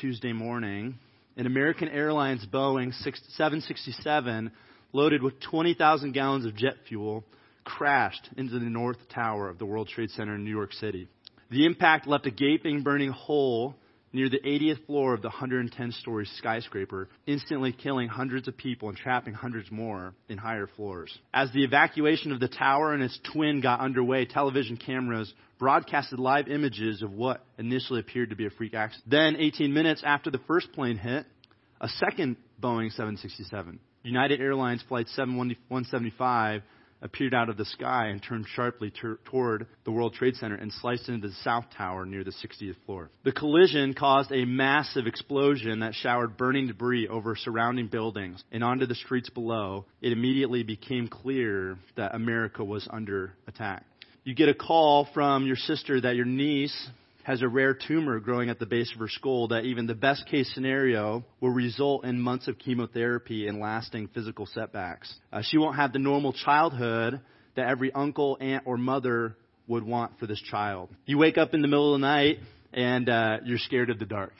Tuesday morning, an American Airlines Boeing 767 loaded with 20,000 gallons of jet fuel crashed into the North Tower of the World Trade Center in New York City. The impact left a gaping, burning hole near the 80th floor of the 110 story skyscraper, instantly killing hundreds of people and trapping hundreds more in higher floors. As the evacuation of the tower and its twin got underway, television cameras broadcasted live images of what initially appeared to be a freak accident. Then, 18 minutes after the first plane hit, a second Boeing 767, United Airlines Flight 7175, appeared out of the sky and turned sharply ter- toward the World Trade Center and sliced into the South Tower near the 60th floor. The collision caused a massive explosion that showered burning debris over surrounding buildings and onto the streets below. It immediately became clear that America was under attack. You get a call from your sister that your niece has a rare tumor growing at the base of her skull that even the best case scenario will result in months of chemotherapy and lasting physical setbacks. Uh, she won't have the normal childhood that every uncle, aunt, or mother would want for this child. You wake up in the middle of the night and uh, you're scared of the dark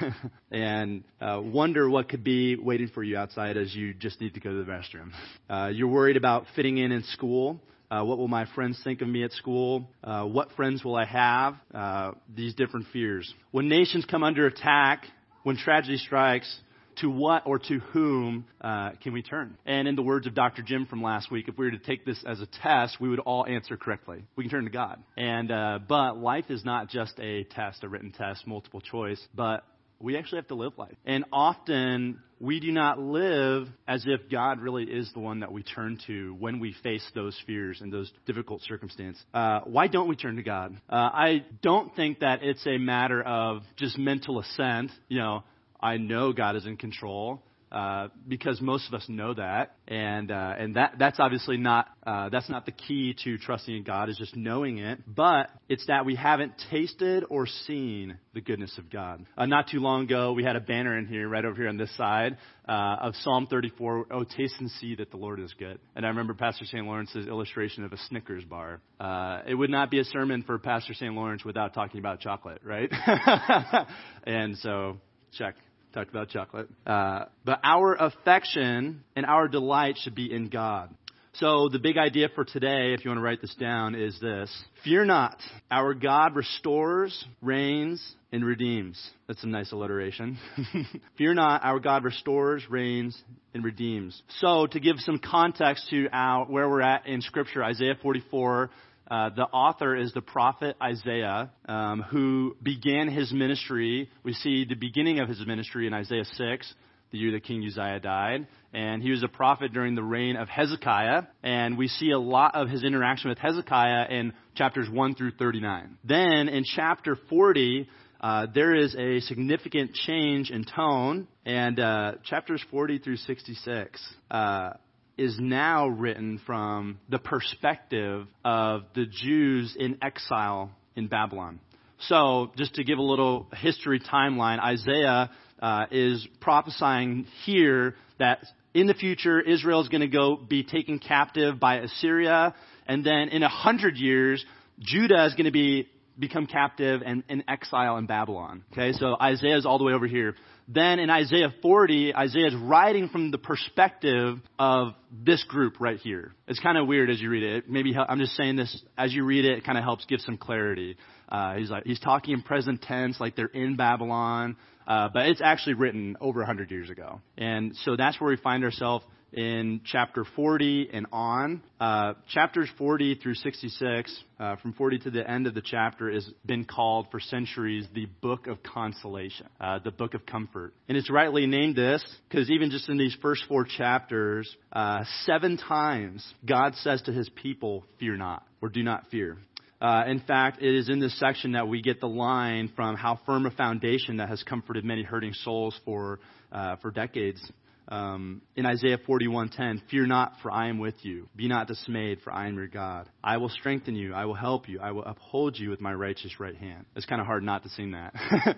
and uh, wonder what could be waiting for you outside as you just need to go to the restroom. Uh, you're worried about fitting in in school. Uh, what will my friends think of me at school? Uh, what friends will I have? Uh, these different fears. When nations come under attack, when tragedy strikes, to what or to whom uh, can we turn? And in the words of Dr. Jim from last week, if we were to take this as a test, we would all answer correctly. We can turn to God. And uh, but life is not just a test, a written test, multiple choice, but we actually have to live life. And often we do not live as if God really is the one that we turn to when we face those fears and those difficult circumstances. Uh, why don't we turn to God? Uh, I don't think that it's a matter of just mental assent. You know, I know God is in control. Uh, because most of us know that, and uh, and that that's obviously not uh, that's not the key to trusting in God is just knowing it, but it's that we haven't tasted or seen the goodness of God. Uh, not too long ago, we had a banner in here, right over here on this side, uh, of Psalm 34. Oh, taste and see that the Lord is good. And I remember Pastor St. Lawrence's illustration of a Snickers bar. Uh, it would not be a sermon for Pastor St. Lawrence without talking about chocolate, right? and so check talked about chocolate. Uh, but our affection and our delight should be in God. So the big idea for today, if you want to write this down, is this. Fear not. Our God restores, reigns, and redeems. That's a nice alliteration. Fear not. Our God restores, reigns, and redeems. So to give some context to our, where we're at in Scripture, Isaiah 44, uh, the author is the prophet Isaiah, um, who began his ministry. We see the beginning of his ministry in Isaiah 6, the year that King Uzziah died. And he was a prophet during the reign of Hezekiah. And we see a lot of his interaction with Hezekiah in chapters 1 through 39. Then in chapter 40, uh, there is a significant change in tone. And uh, chapters 40 through 66 uh, is now written from the perspective of the Jews in exile in Babylon. So, just to give a little history timeline, Isaiah uh, is prophesying here that in the future Israel is going to go be taken captive by Assyria, and then in a hundred years Judah is going to be become captive and in exile in Babylon. Okay, so Isaiah is all the way over here. Then in Isaiah 40, Isaiah is writing from the perspective of this group right here. It's kind of weird as you read it. Maybe I'm just saying this as you read it. It kind of helps give some clarity. Uh, he's like he's talking in present tense, like they're in Babylon, uh, but it's actually written over 100 years ago. And so that's where we find ourselves in chapter 40 and on. Uh, chapters 40 through 66, uh, from 40 to the end of the chapter, has been called for centuries the book of consolation, uh, the book of comfort. And it's rightly named this because even just in these first four chapters, uh, seven times God says to his people, Fear not, or do not fear. Uh, in fact, it is in this section that we get the line from how firm a foundation that has comforted many hurting souls for, uh, for decades um, in Isaiah 41:10, "Fear not, for I am with you. Be not dismayed, for I am your God. I will strengthen you. I will help you. I will uphold you with my righteous right hand." It's kind of hard not to sing that.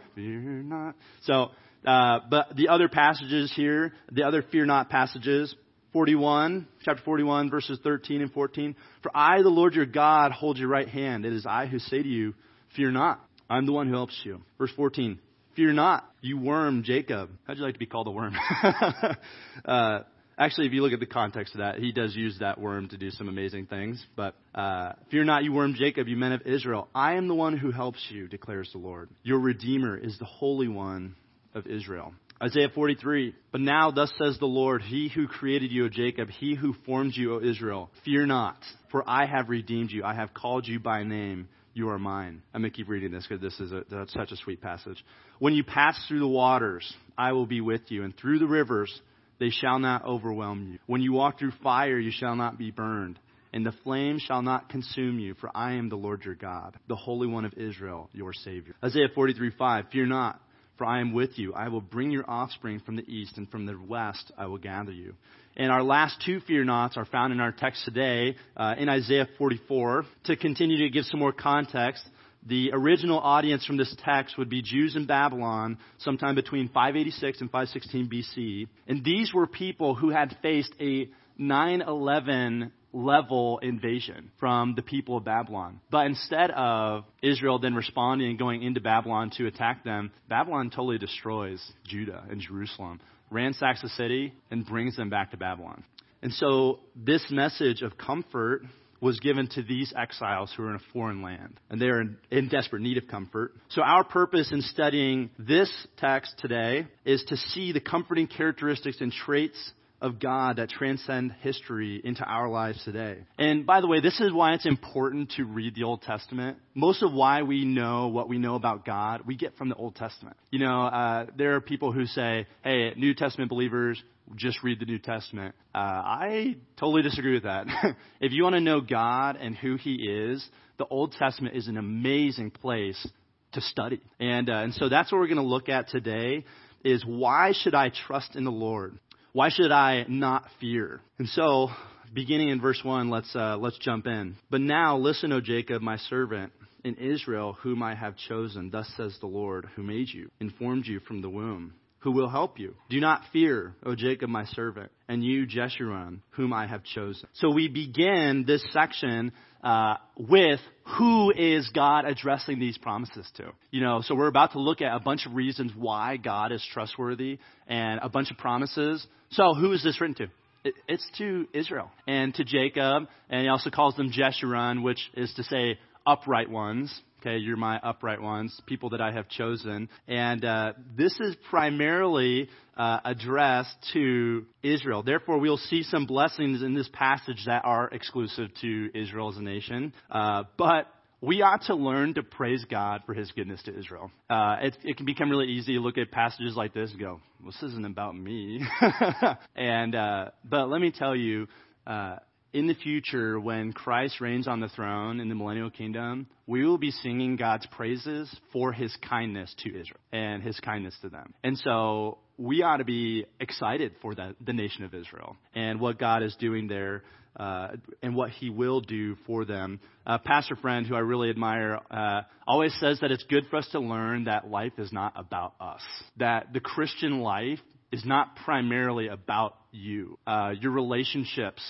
fear not. So, uh, but the other passages here, the other fear not passages, 41, chapter 41, verses 13 and 14. For I, the Lord your God, hold your right hand. It is I who say to you, Fear not. I'm the one who helps you. Verse 14. Fear not, you worm Jacob. How'd you like to be called a worm? uh, actually, if you look at the context of that, he does use that worm to do some amazing things. But uh, fear not, you worm Jacob, you men of Israel. I am the one who helps you, declares the Lord. Your Redeemer is the Holy One of Israel. Isaiah 43. But now, thus says the Lord, He who created you, O Jacob, He who formed you, O Israel, fear not, for I have redeemed you. I have called you by name. You are mine. I'm going to keep reading this because this is a, such a sweet passage. When you pass through the waters, I will be with you, and through the rivers, they shall not overwhelm you. When you walk through fire, you shall not be burned, and the flame shall not consume you, for I am the Lord your God, the Holy One of Israel, your Savior. Isaiah 43 5. Fear not for I am with you. I will bring your offspring from the east, and from the west I will gather you. And our last two fear nots are found in our text today uh, in Isaiah 44. To continue to give some more context, the original audience from this text would be Jews in Babylon sometime between 586 and 516 BC. And these were people who had faced a 9 11 level invasion from the people of Babylon. But instead of Israel then responding and going into Babylon to attack them, Babylon totally destroys Judah and Jerusalem, ransacks the city, and brings them back to Babylon. And so this message of comfort was given to these exiles who are in a foreign land, and they are in, in, desperate need of comfort. So, our purpose in studying this text today is to see the comforting characteristics and traits of God that transcend history into our lives today. And by the way, this is why it's important to read the Old Testament. Most of why we know what we know about God, we get from the Old Testament. You know, uh, there are people who say, hey, New Testament believers, just read the New Testament. Uh, I totally disagree with that. if you want to know God and who He is, the Old Testament is an amazing place to study. And, uh, and so that's what we're going to look at today is why should I trust in the Lord? Why should I not fear? And so, beginning in verse 1, let's, uh, let's jump in. But now listen, O Jacob, my servant, in Israel, whom I have chosen. Thus says the Lord, who made you, informed you from the womb who will help you. Do not fear, O Jacob, my servant, and you, Jeshurun, whom I have chosen. So we begin this section uh, with who is God addressing these promises to. You know, so we're about to look at a bunch of reasons why God is trustworthy and a bunch of promises. So who is this written to? It's to Israel and to Jacob, and he also calls them Jeshurun, which is to say upright ones. Okay, you're my upright ones, people that I have chosen. And uh, this is primarily uh, addressed to Israel. Therefore, we'll see some blessings in this passage that are exclusive to Israel as a nation. Uh, but we ought to learn to praise God for his goodness to Israel. Uh, it, it, can become really easy to look at passages like this and go, well, this isn't about me. and, uh, but let me tell you, uh, in the future, when Christ reigns on the throne in the millennial kingdom, we will be singing God's praises for his kindness to Israel and his kindness to them. And so we ought to be excited for the, the nation of Israel and what God is doing there uh, and what he will do for them. A pastor friend who I really admire uh, always says that it's good for us to learn that life is not about us, that the Christian life is not primarily about you. Uh, your relationships,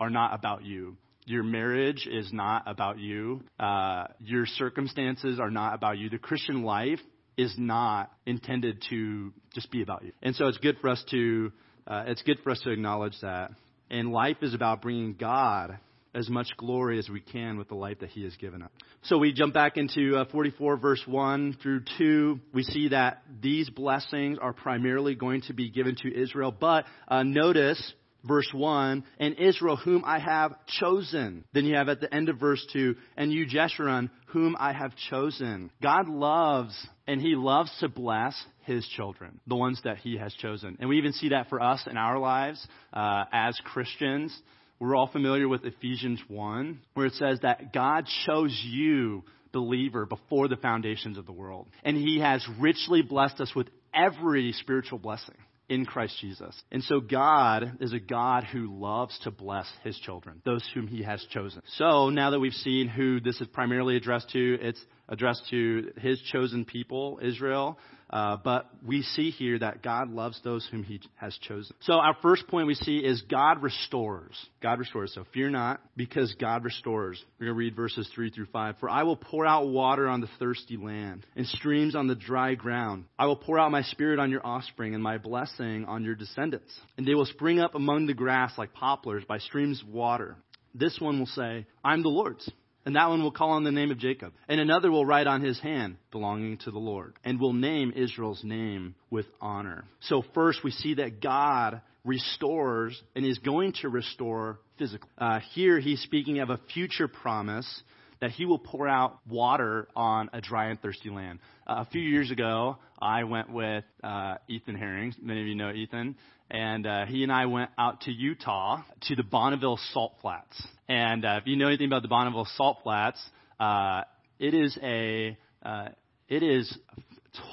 are not about you. Your marriage is not about you. Uh, your circumstances are not about you. The Christian life is not intended to just be about you. And so it's good for us to uh, it's good for us to acknowledge that. And life is about bringing God as much glory as we can with the life that He has given us. So we jump back into uh, 44 verse 1 through 2. We see that these blessings are primarily going to be given to Israel. But uh, notice verse 1, and Israel, whom I have chosen. Then you have at the end of verse 2, and you, Jeshurun, whom I have chosen. God loves, and He loves to bless His children, the ones that He has chosen. And we even see that for us in our lives uh, as Christians. We're all familiar with Ephesians 1, where it says that God chose you, believer, before the foundations of the world. And He has richly blessed us with every spiritual blessing in Christ Jesus. And so God is a God who loves to bless his children, those whom he has chosen. So now that we've seen who this is primarily addressed to, it's addressed to his chosen people, Israel. Uh, but we see here that God loves those whom He has chosen. So our first point we see is God restores. God restores. So fear not, because God restores. We're going to read verses 3 through 5. For I will pour out water on the thirsty land, and streams on the dry ground. I will pour out my spirit on your offspring, and my blessing on your descendants. And they will spring up among the grass like poplars by streams of water. This one will say, I'm the Lord's and that one will call on the name of Jacob. And another will write on his hand, belonging to the Lord, and will name Israel's name with honor. So first we see that God restores and is going to restore physically. Uh, here he's speaking of a future promise that he will pour out water on a dry and thirsty land. Uh, a few years ago, I went with uh, Ethan Herring. Many of you know Ethan. And uh, he and I went out to Utah to the Bonneville Salt Flats. And uh, if you know anything about the Bonneville Salt Flats, uh, it is a uh, it is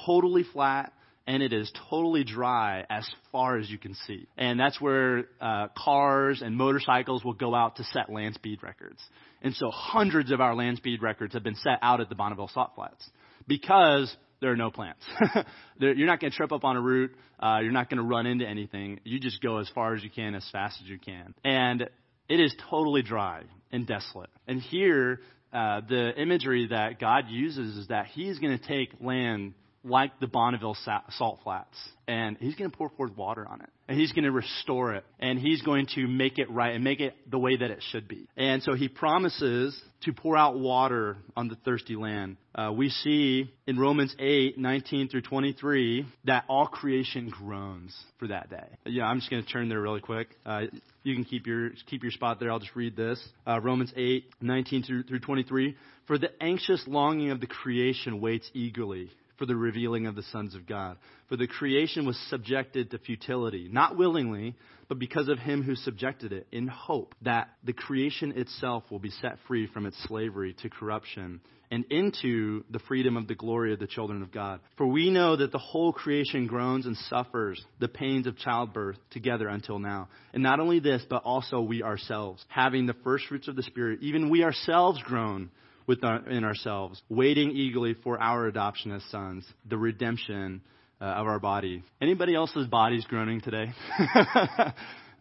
totally flat and it is totally dry as far as you can see. And that's where uh, cars and motorcycles will go out to set land speed records. And so hundreds of our land speed records have been set out at the Bonneville Salt Flats because there are no plants. you're not going to trip up on a route. Uh, you're not going to run into anything. You just go as far as you can, as fast as you can. And it is totally dry and desolate. And here, uh, the imagery that God uses is that He's going to take land like the Bonneville salt flats, and He's going to pour forth water on it, and He's going to restore it, and He's going to make it right and make it the way that it should be. And so He promises to pour out water on the thirsty land. Uh, we see in Romans 8, 19 through 23, that all creation groans for that day. Yeah, I'm just going to turn there really quick. Uh, you can keep your keep your spot there. I'll just read this. Uh, Romans 8, 19 through, through 23. For the anxious longing of the creation waits eagerly for the revealing of the sons of God. For the creation was subjected to futility, not willingly, but because of him who subjected it, in hope that the creation itself will be set free from its slavery to corruption and into the freedom of the glory of the children of God. For we know that the whole creation groans and suffers the pains of childbirth together until now. And not only this, but also we ourselves, having the first fruits of the Spirit, even we ourselves groan within ourselves, waiting eagerly for our adoption as sons, the redemption uh, of our body. Anybody else's body's groaning today?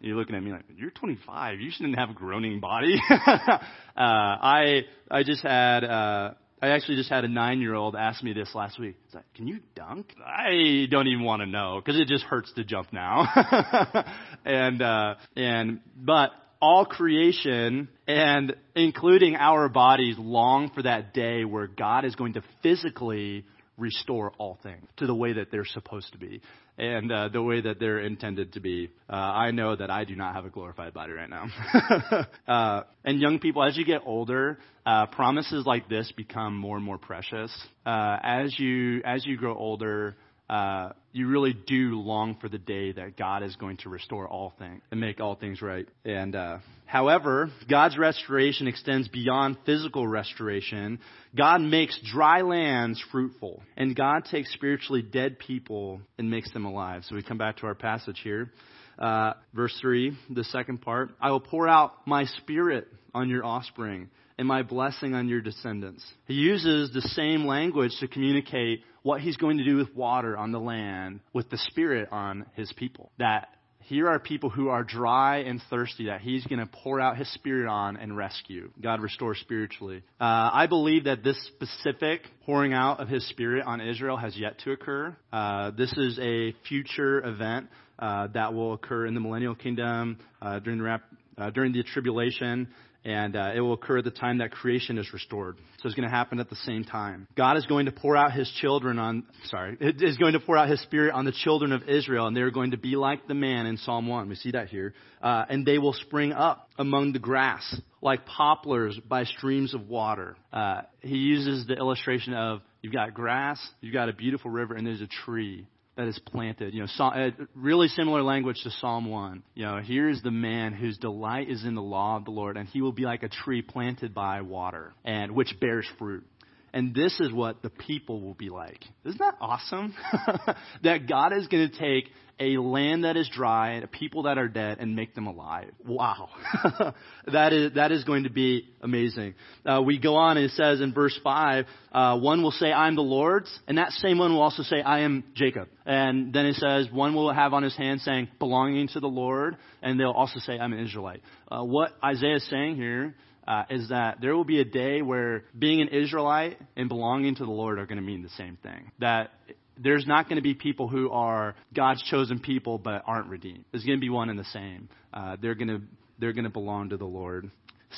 You're looking at me like, you're 25. You shouldn't have a groaning body. uh, I I just had uh, I actually just had a nine year old ask me this last week. Like, "Can you dunk?" I don't even want to know because it just hurts to jump now. and uh, and but all creation and including our bodies long for that day where God is going to physically restore all things to the way that they're supposed to be and uh, the way that they're intended to be. Uh, I know that I do not have a glorified body right now. uh, and young people, as you get older, uh, promises like this become more and more precious. Uh, as you as you grow older, uh, you really do long for the day that God is going to restore all things and make all things right. And uh, however, God's restoration extends beyond physical restoration. God makes dry lands fruitful, and God takes spiritually dead people and makes them alive. So we come back to our passage here. Uh, verse 3, the second part. I will pour out my spirit on your offspring and my blessing on your descendants. He uses the same language to communicate what he's going to do with water on the land with the Spirit on his people. That here are people who are dry and thirsty that he's going to pour out his spirit on and rescue. God restores spiritually. Uh, I believe that this specific pouring out of his spirit on Israel has yet to occur. Uh, this is a future event uh, that will occur in the millennial kingdom uh, during the rap, uh, during the tribulation and uh, it will occur at the time that creation is restored. So it's going to happen at the same time. God is going to pour out His children on, sorry, it is going to pour out His Spirit on the children of Israel, and they are going to be like the man in Psalm 1. We see that here. Uh, and they will spring up among the grass like poplars by streams of water. Uh, he uses the illustration of you've got grass, you've got a beautiful river, and there's a tree that is planted. You know, uh, really similar language to Psalm 1. You know, here's the man whose delight is in the law of the Lord, and he will be like a tree planted by water, and which bears fruit. And this is what the people will be like. Isn't that awesome? that God is going to take a land that is dry, and a people that are dead, and make them alive. Wow. that is, that is going to be amazing. Uh, we go on and it says in verse 5, uh, one will say, I'm the Lord's, and that same one will also say, I am Jacob. And then it says, one will have on his hand saying, belonging to the Lord, and they'll also say, I'm an Israelite. Uh, what Isaiah is saying here uh, is that there will be a day where being an Israelite and belonging to the Lord are going to mean the same thing. That there's not going to be people who are God's chosen people but aren't redeemed. There's going to be one and the same. Uh, they're going to they're going to belong to the Lord.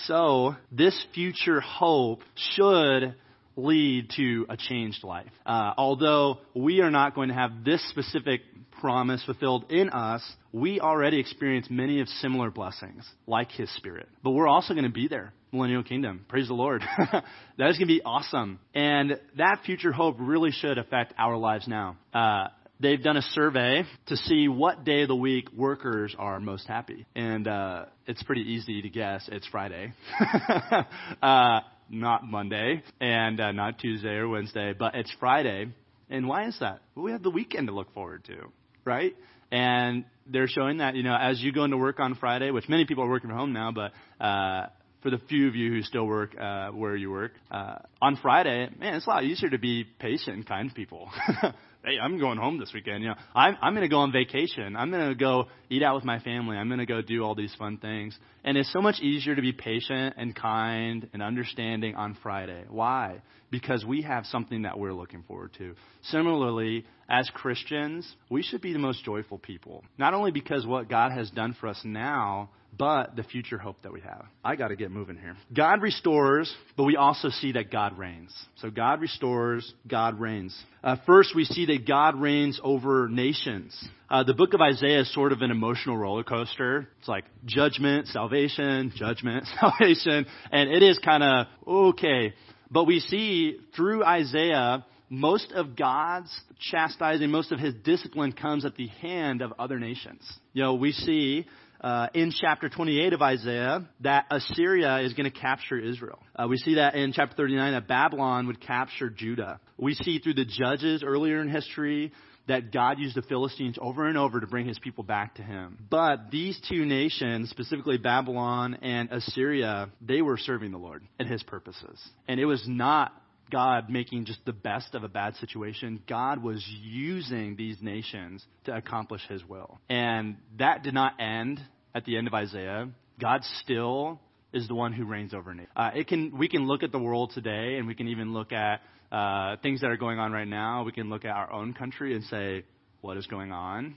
So this future hope should lead to a changed life. Uh, although we are not going to have this specific promise fulfilled in us, we already experience many of similar blessings, like His Spirit. But we're also going to be there, millennial kingdom. Praise the Lord. that is going to be awesome. And that future hope really should affect our lives now. Uh, they've done a survey to see what day of the week workers are most happy. And uh, it's pretty easy to guess it's Friday. uh, not Monday and uh, not Tuesday or Wednesday, but it's Friday. And why is that? Well, we have the weekend to look forward to, right? And they're showing that, you know, as you go into work on Friday, which many people are working from home now, but uh, for the few of you who still work uh, where you work, uh, on Friday, man, it's a lot easier to be patient and kind to people. hey, I'm going home this weekend. You know, I'm, I'm going to go on vacation. I'm going to go eat out with my family. I'm going to go do all these fun things. And it's so much easier to be patient and kind and understanding on Friday. Why? Because we have something that we're looking forward to. Similarly, as Christians, we should be the most joyful people. Not only because what God has done for us now, but the future hope that we have. I got to get moving here. God restores, but we also see that God reigns. So God restores, God reigns. Uh, first, we see that God reigns over nations. Uh, the book of Isaiah is sort of an emotional roller coaster. It's like judgment, salvation, judgment, salvation, and it is kind of okay. But we see through Isaiah, most of God's chastising, most of his discipline comes at the hand of other nations. You know, we see uh, in chapter 28 of Isaiah that Assyria is going to capture Israel. Uh, we see that in chapter 39 that Babylon would capture Judah. We see through the judges earlier in history that God used the Philistines over and over to bring his people back to him. But these two nations, specifically Babylon and Assyria, they were serving the Lord and his purposes. And it was not God making just the best of a bad situation. God was using these nations to accomplish his will. And that did not end at the end of Isaiah. God still is the one who reigns over nations. Uh, it can, we can look at the world today and we can even look at uh, things that are going on right now. We can look at our own country and say, what is going on?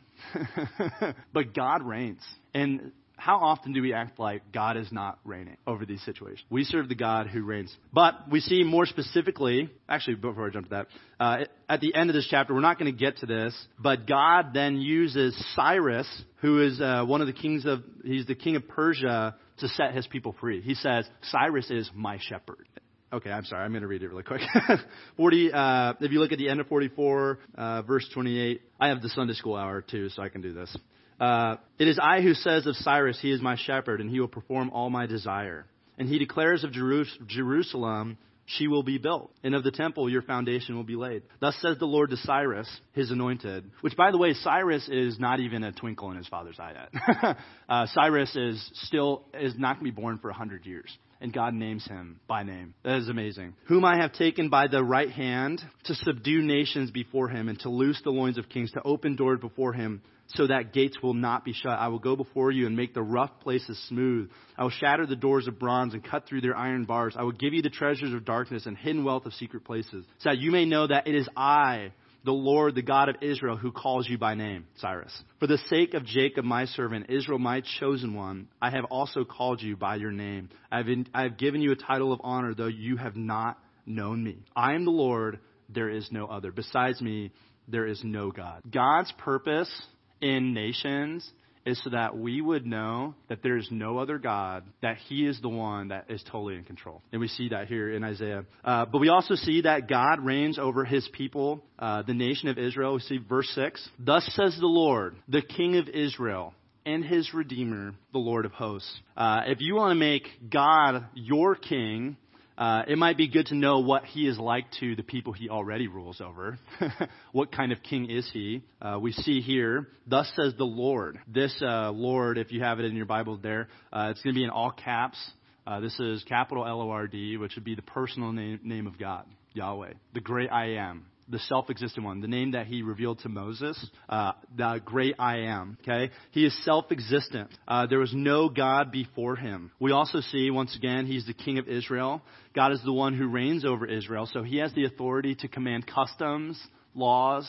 but God reigns. And how often do we act like God is not reigning over these situations? We serve the God who reigns. But we see more specifically, actually, before I jump to that, uh, at the end of this chapter, we're not going to get to this, but God then uses Cyrus, who is uh, one of the kings of, he's the king of Persia, to set his people free. He says, Cyrus is my shepherd. Okay, I'm sorry. I'm going to read it really quick. 40, uh, if you look at the end of 44, uh, verse 28, I have the Sunday school hour too, so I can do this. Uh, it is I who says of Cyrus, He is my shepherd, and he will perform all my desire. And he declares of Jerusalem, she will be built, and of the temple your foundation will be laid. Thus says the Lord to Cyrus, his anointed. Which, by the way, Cyrus is not even a twinkle in his father's eye yet. uh, Cyrus is still is not going to be born for a hundred years and God names him by name. That is amazing. Whom I have taken by the right hand to subdue nations before him and to loose the loins of kings, to open doors before him so that gates will not be shut. I will go before you and make the rough places smooth. I will shatter the doors of bronze and cut through their iron bars. I will give you the treasures of darkness and hidden wealth of secret places, so that you may know that it is I, the Lord, the God of Israel, who calls you by name, Cyrus. For the sake of Jacob, my servant, Israel, my chosen one, I have also called you by your name. I have, in, I have given you a title of honor, though you have not known me. I am the Lord, there is no other. Besides me, there is no God. God's purpose in nations is so that we would know that there is no other God, that He is the one that is totally in control. And we see that here in Isaiah. Uh, but we also see that God reigns over His people, uh, the nation of Israel. We see verse 6. Thus says the Lord, the King of Israel, and His Redeemer, the Lord of hosts. Uh, if you want to make God your king, uh, it might be good to know what he is like to the people he already rules over. what kind of king is he? Uh, we see here, thus says the Lord. This uh, Lord, if you have it in your Bible there, uh, it's going to be in all caps. Uh, this is capital L O R D, which would be the personal name, name of God, Yahweh, the great I am the self-existent one, the name that he revealed to Moses, uh, the great I am. Okay, he is self-existent. Uh, there was no God before him. We also see once again he's the King of Israel. God is the one who reigns over Israel, so he has the authority to command customs, laws,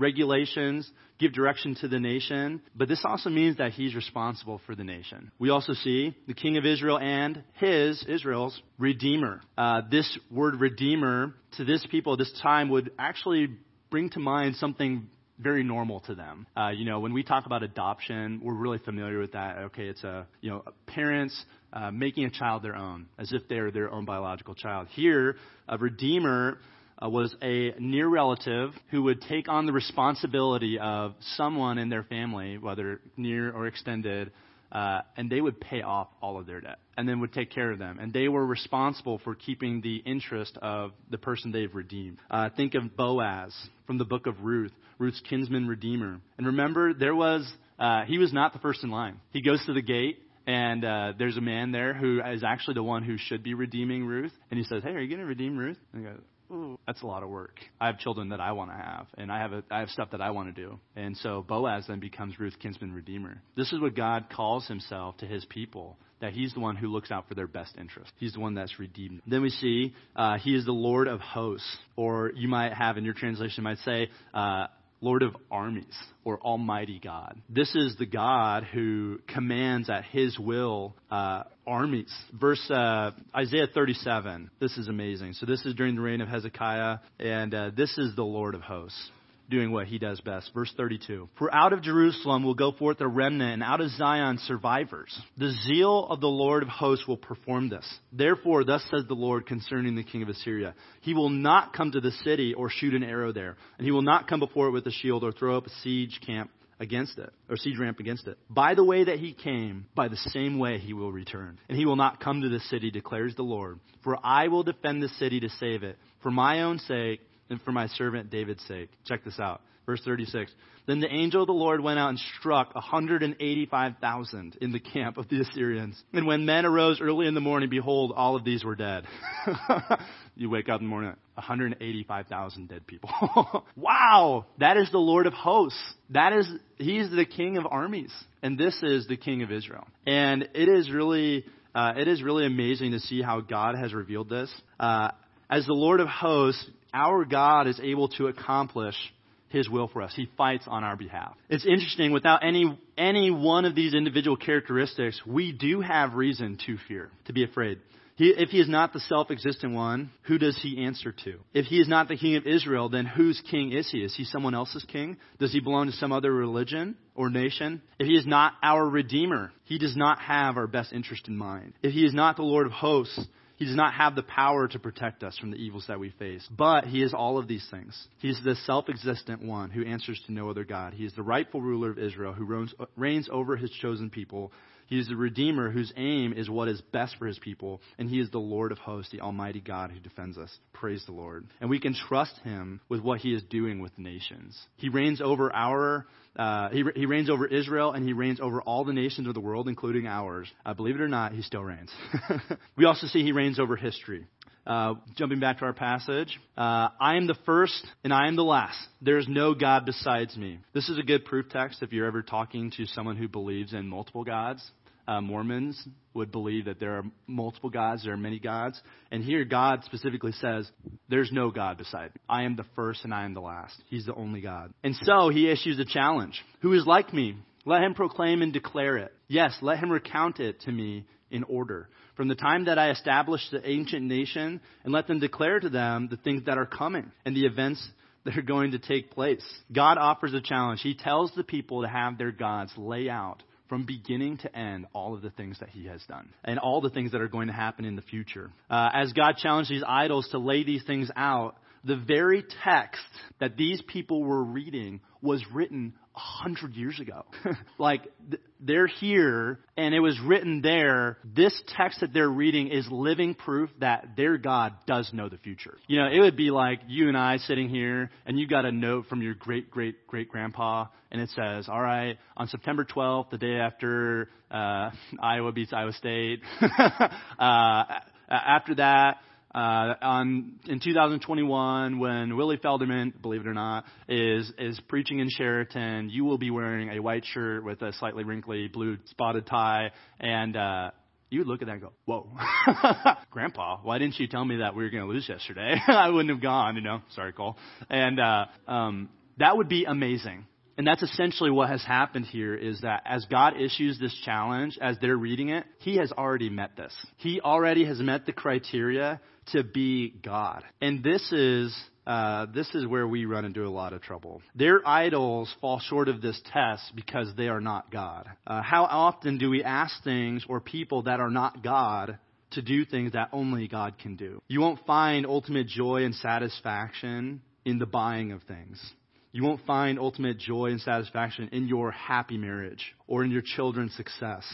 regulations, give direction to the nation, but this also means that he's responsible for the nation. We also see the king of Israel and his, Israel's, redeemer. Uh, this word redeemer to this people at this time would actually bring to mind something very normal to them. Uh, you know, when we talk about adoption, we're really familiar with that. Okay, it's a you know parents uh, making a child their own, as if they're their own biological child. Here, a redeemer was a near relative who would take on the responsibility of someone in their family, whether near or extended, uh, and they would pay off all of their debt and then would take care of them. And they were responsible for keeping the interest of the person they've redeemed. Uh, think of Boaz from the book of Ruth, Ruth's kinsman redeemer. And remember, there was, uh, he was not the first in line. He goes to the gate. And uh, there's a man there who is actually the one who should be redeeming Ruth. And he says, Hey, are you going to redeem Ruth? And he goes, that's a lot of work. I have children that I want to have, and I have a, I have stuff that I want to do. And so Boaz then becomes Ruth's kinsman redeemer. This is what God calls himself to his people, that he's the one who looks out for their best interest. He's the one that's redeemed. Then we see uh, he is the Lord of hosts, or you might have in your translation might say uh, Lord of armies or Almighty God. This is the God who commands at His will uh, armies. Verse uh, Isaiah 37. This is amazing. So this is during the reign of Hezekiah, and uh, this is the Lord of hosts doing what he does best. Verse 32. For out of Jerusalem will go forth a remnant, and out of Zion survivors. The zeal of the Lord of hosts will perform this. Therefore, thus says the Lord concerning the king of Assyria He will not come to the city or shoot an arrow there, and he will not come before it with a shield or throw up a siege camp against it, or siege ramp against it. By the way that he came, by the same way he will return. And he will not come to the city, declares the Lord. For I will defend the city to save it, for my own sake and for my servant David's sake. Check this out. Verse 36. Then the angel of the Lord went out and struck 185,000 in the camp of the Assyrians. And when men arose early in the morning, behold, all of these were dead. you wake up in the morning, 185,000 dead people. wow! That is the Lord of hosts. That is, he's the king of armies. And this is the king of Israel. And it is really, uh, it is really amazing to see how God has revealed this. Uh, as the Lord of hosts, our God is able to accomplish his will for us. He fights on our behalf. It's interesting, without any, any one of these individual characteristics, we do have reason to fear, to be afraid. He, if he is not the self-existent one, who does he answer to? If he is not the king of Israel, then whose king is he? Is he someone else's king? Does he belong to some other religion or nation? If he is not our redeemer, he does not have our best interest in mind. If he is not the Lord of hosts, he does not have the power to protect us from the evils that we face. But He is all of these things. He is the self existent one who answers to no other God. He is the rightful ruler of Israel who reigns over His chosen people. He is the Redeemer whose aim is what is best for his people, and he is the Lord of hosts, the Almighty God who defends us. Praise the Lord. And we can trust him with what he is doing with the nations. He reigns over our, uh, he, he reigns over Israel, and he reigns over all the nations of the world, including ours. Uh, believe it or not, he still reigns. we also see he reigns over history. Uh, jumping back to our passage, uh, I am the first and I am the last. There is no God besides me. This is a good proof text if you're ever talking to someone who believes in multiple gods uh, Mormons would believe that there are multiple gods, there are many gods. And here God specifically says, There's no God beside me. I am the first and I am the last. He's the only God. And so he issues a challenge Who is like me? Let him proclaim and declare it. Yes, let him recount it to me in order. From the time that I established the ancient nation, and let them declare to them the things that are coming and the events that are going to take place. God offers a challenge. He tells the people to have their gods lay out from beginning to end all of the things that he has done and all the things that are going to happen in the future. Uh, as God challenged these idols to lay these things out, the very text that these people were reading was written a hundred years ago. like, th- they're here, and it was written there. This text that they're reading is living proof that their God does know the future. You know, it would be like you and I sitting here, and you got a note from your great, great, great grandpa, and it says, all right, on September 12th, the day after uh, Iowa beats Iowa State, uh, after that, uh, on in 2021 when Willie Felderman, believe it or not, is is preaching in Chariton, you will be wearing a white shirt with a slightly wrinkly blue spotted tie, and uh, you would look at that and go, "Whoa, Grandpa, why didn't you tell me that we were going to lose yesterday? I wouldn't have gone." You know, sorry, Cole. And uh, um, that would be amazing. And that's essentially what has happened here is that as God issues this challenge, as they're reading it, He has already met this. He already has met the criteria to be God. And this is uh, this is where we run into a lot of trouble. Their idols fall short of this test because they are not God. Uh, how often do we ask things or people that are not God to do things that only God can do? You won't find ultimate joy and satisfaction in the buying of things. You won't find ultimate joy and satisfaction in your happy marriage or in your children's success.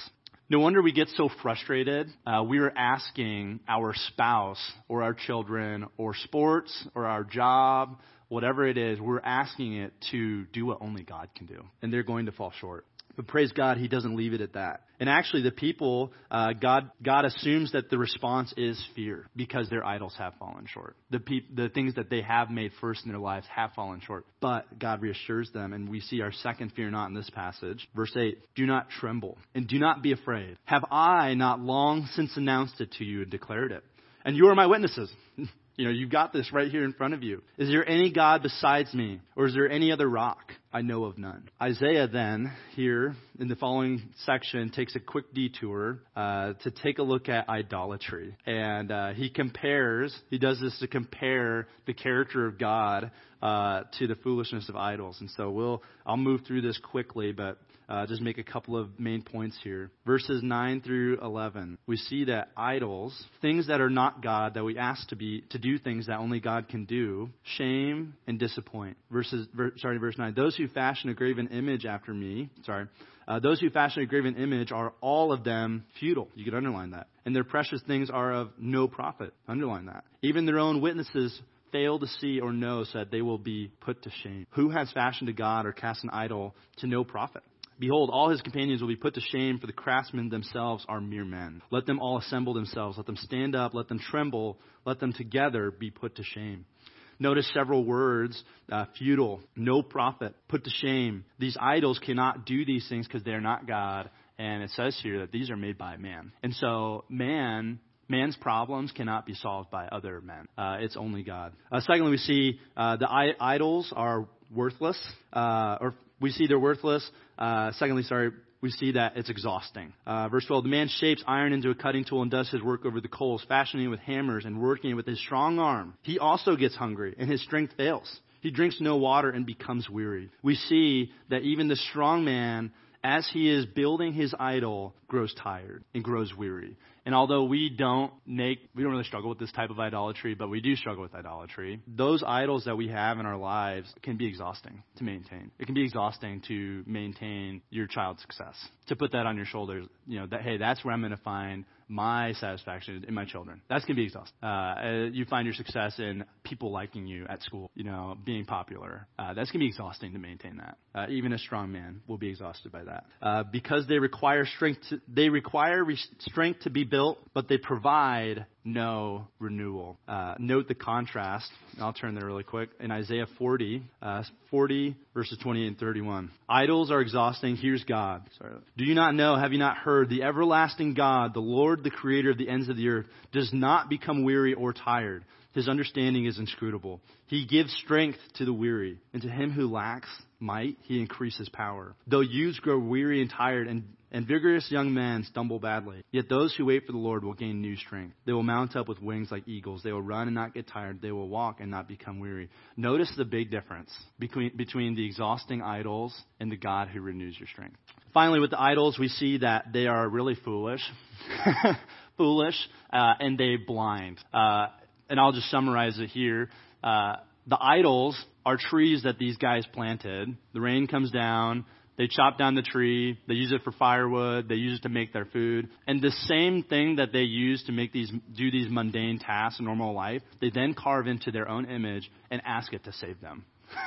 No wonder we get so frustrated. Uh, we are asking our spouse or our children or sports or our job, whatever it is, we're asking it to do what only God can do. And they're going to fall short. But praise God, He doesn't leave it at that. And actually, the people, uh, God, God assumes that the response is fear because their idols have fallen short. The, the things that they have made first in their lives have fallen short. But God reassures them, and we see our second fear not in this passage. Verse 8 Do not tremble, and do not be afraid. Have I not long since announced it to you and declared it? And you are my witnesses. You know, you've got this right here in front of you. Is there any God besides me? Or is there any other rock? I know of none. Isaiah then, here in the following section, takes a quick detour uh, to take a look at idolatry. And uh, he compares, he does this to compare the character of God uh, to the foolishness of idols. And so we'll, I'll move through this quickly, but uh, just make a couple of main points here. Verses 9 through 11, we see that idols, things that are not God, that we ask to be to do things that only God can do, shame and disappoint. Verses, ver, sorry, verse 9. Those who fashion a graven image after me, sorry, uh, those who fashion a graven image are all of them futile. You could underline that. And their precious things are of no profit. Underline that. Even their own witnesses fail to see or know so that they will be put to shame. Who has fashioned a god or cast an idol to no profit? Behold, all his companions will be put to shame, for the craftsmen themselves are mere men. Let them all assemble themselves. Let them stand up. Let them tremble. Let them together be put to shame. Notice several words uh, futile, no profit, put to shame. These idols cannot do these things because they are not God. And it says here that these are made by man. And so, man Man's problems cannot be solved by other men. Uh, it's only God. Uh, secondly, we see uh, the I- idols are worthless, uh, or we see they're worthless. Uh, secondly, sorry, we see that it's exhausting. Uh, verse 12, the man shapes iron into a cutting tool and does his work over the coals, fashioning it with hammers and working it with his strong arm. He also gets hungry, and his strength fails. He drinks no water and becomes weary. We see that even the strong man, as he is building his idol, grows tired and grows weary. And although we don't make, we don't really struggle with this type of idolatry, but we do struggle with idolatry. Those idols that we have in our lives can be exhausting to maintain. It can be exhausting to maintain your child's success. To put that on your shoulders, you know, that, hey, that's where I'm going to find my satisfaction in my children. That's going to be exhausting. Uh, you find your success in people liking you at school, you know, being popular. Uh, that's going to be exhausting to maintain that. Uh, even a strong man will be exhausted by that. Uh, because they require strength, to, they require re- strength to be built, but they provide no renewal. Uh, note the contrast. I'll turn there really quick. In Isaiah 40, uh, 40 verses 28 and 31. Idols are exhausting. Here's God. Sorry. Do you not know? Have you not heard? The everlasting God, the Lord, the creator of the ends of the earth, does not become weary or tired. His understanding is inscrutable. He gives strength to the weary, and to him who lacks might, he increases power. Though youths grow weary and tired, and, and vigorous young men stumble badly, yet those who wait for the Lord will gain new strength. They will mount up with wings like eagles. They will run and not get tired. They will walk and not become weary. Notice the big difference between, between the exhausting idols and the God who renews your strength. Finally, with the idols, we see that they are really foolish. foolish, uh, and they blind. Uh, and I'll just summarize it here. uh, the idols are trees that these guys planted. The rain comes down. They chop down the tree. They use it for firewood. They use it to make their food. And the same thing that they use to make these, do these mundane tasks in normal life, they then carve into their own image and ask it to save them.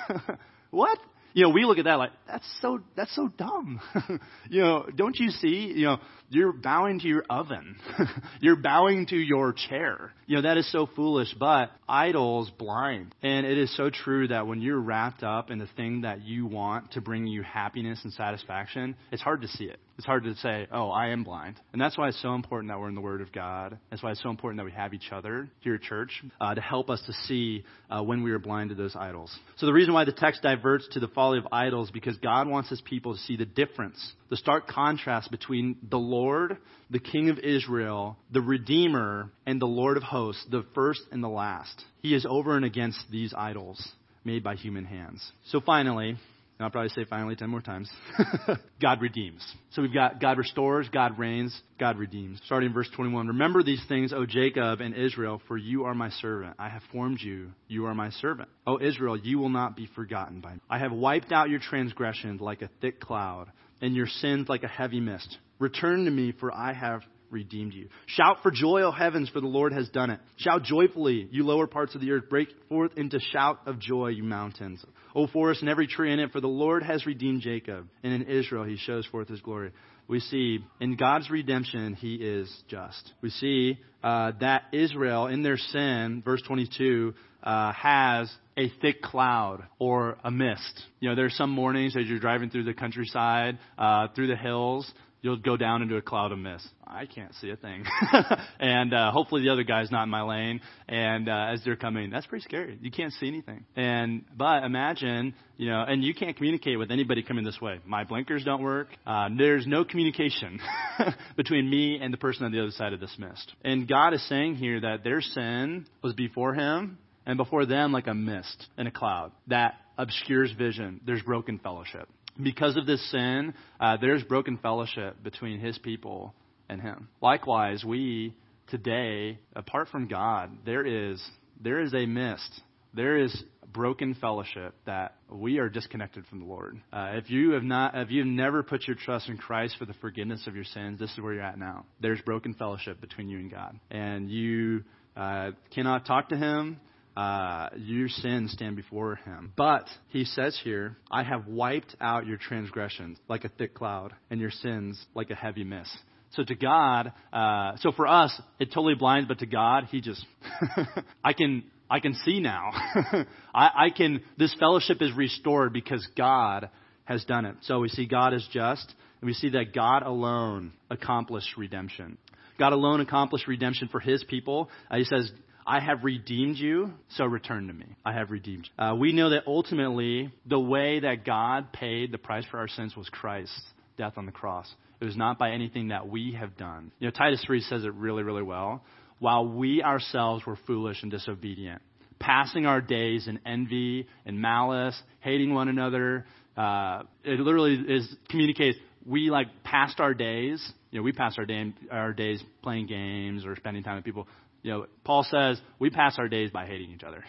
what? You know, we look at that like, that's so, that's so dumb. you know, don't you see, you know, you're bowing to your oven. you're bowing to your chair. You know, that is so foolish, but idols blind. And it is so true that when you're wrapped up in the thing that you want to bring you happiness and satisfaction, it's hard to see it. It's hard to say, oh, I am blind. And that's why it's so important that we're in the Word of God. That's why it's so important that we have each other here at church uh, to help us to see uh, when we are blind to those idols. So the reason why the text diverts to the folly of idols because God wants His people to see the difference, the stark contrast between the Lord, the King of Israel, the Redeemer, and the Lord of hosts, the first and the last. He is over and against these idols made by human hands. So finally, and I'll probably say finally 10 more times. God redeems. So we've got God restores, God reigns, God redeems. Starting in verse 21. Remember these things, O Jacob and Israel, for you are my servant. I have formed you. You are my servant. O Israel, you will not be forgotten by me. I have wiped out your transgressions like a thick cloud, and your sins like a heavy mist. Return to me, for I have redeemed you. Shout for joy, O heavens, for the Lord has done it. Shout joyfully, you lower parts of the earth. Break forth into shout of joy, you mountains. O forest and every tree in it, for the Lord has redeemed Jacob, and in Israel he shows forth his glory. We see in God's redemption, he is just. We see uh, that Israel, in their sin, verse 22, uh, has a thick cloud or a mist. You know, there's some mornings as you're driving through the countryside, uh, through the hills, you'll go down into a cloud of mist. I can't see a thing. and uh, hopefully the other guy's not in my lane. And uh, as they're coming, that's pretty scary. You can't see anything. And but imagine, you know, and you can't communicate with anybody coming this way. My blinkers don't work. Uh, there's no communication between me and the person on the other side of this mist. And God is saying here that their sin was before Him and before them like a mist and a cloud that obscures vision. There's broken fellowship because of this sin, uh, there's broken fellowship between his people and him. Likewise, we today, apart from God, there is there is a mist. There is broken fellowship that we are disconnected from the Lord. Uh, if you have not, if you've never put your trust in Christ for the forgiveness of your sins, this is where you're at now. There's broken fellowship between you and God, and you uh, cannot talk to Him uh, your sins stand before him. But he says here, I have wiped out your transgressions like a thick cloud, and your sins like a heavy mist. So to God, uh, so for us, it totally blinds, but to God, He just, I can, I can see now. I, I can, this fellowship is restored because God has done it. So we see God is just, and we see that God alone accomplished redemption. God alone accomplished redemption for His people. Uh, he says, I have redeemed you, so return to me. I have redeemed you. Uh, we know that ultimately, the way that God paid the price for our sins was Christ's death on the cross. It was not by anything that we have done. You know, Titus 3 says it really, really well. While we ourselves were foolish and disobedient, passing our days in envy and malice, hating one another, uh, it literally is communicates we like passed our days. You know, we passed our day our days playing games or spending time with people you know, Paul says we pass our days by hating each other.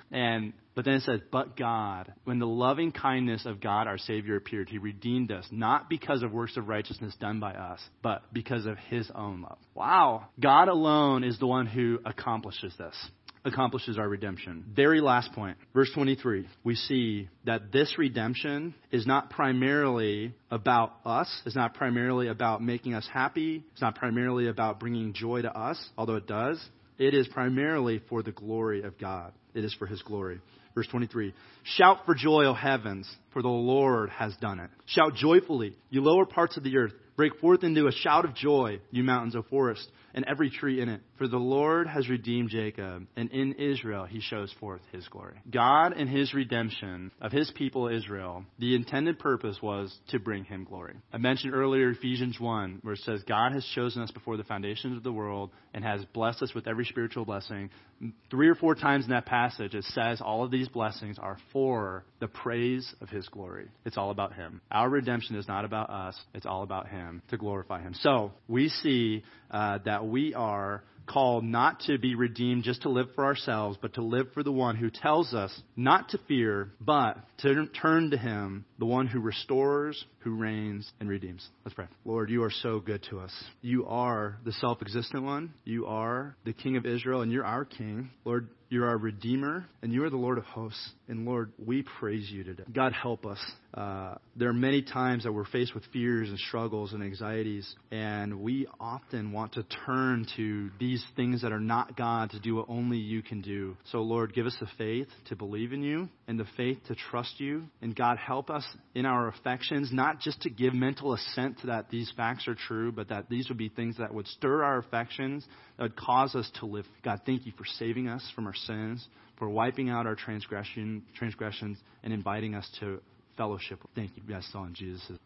and but then it says, but God, when the loving kindness of God our Savior appeared, He redeemed us, not because of works of righteousness done by us, but because of His own love. Wow. God alone is the one who accomplishes this accomplishes our redemption. Very last point, verse 23. We see that this redemption is not primarily about us. It's not primarily about making us happy. It's not primarily about bringing joy to us, although it does. It is primarily for the glory of God. It is for His glory. Verse 23. Shout for joy, O heavens, for the Lord has done it. Shout joyfully, you lower parts of the earth. Break forth into a shout of joy, you mountains, of forest, and every tree in it. For the Lord has redeemed Jacob, and in Israel he shows forth his glory. God and his redemption of his people Israel, the intended purpose was to bring him glory. I mentioned earlier Ephesians 1, where it says, God has chosen us before the foundations of the world and has blessed us with every spiritual blessing. Three or four times in that passage, it says all of these blessings are for the praise of his glory. It's all about him. Our redemption is not about us, it's all about him to glorify him. So we see uh, that we are called not to be redeemed just to live for ourselves, but to live for the one who tells us not to fear, but to turn to him, the one who restores, who reigns, and redeems. Let's pray. Lord, you are so good to us. You are the self existent one. You are the King of Israel, and you're our King. Lord, you're our Redeemer, and you are the Lord of hosts. And Lord, we praise you today. God, help us. Uh, there are many times that we're faced with fears and struggles and anxieties, and we often want to turn to these things that are not God to do what only you can do. So, Lord, give us the faith to believe in you and the faith to trust you. And God, help us in our affections, not just to give mental assent to that these facts are true, but that these would be things that would stir our affections, that would cause us to live. God, thank you for saving us from our sins, for wiping out our transgression, transgressions, and inviting us to fellowship. Thank you. Yes, all in Jesus'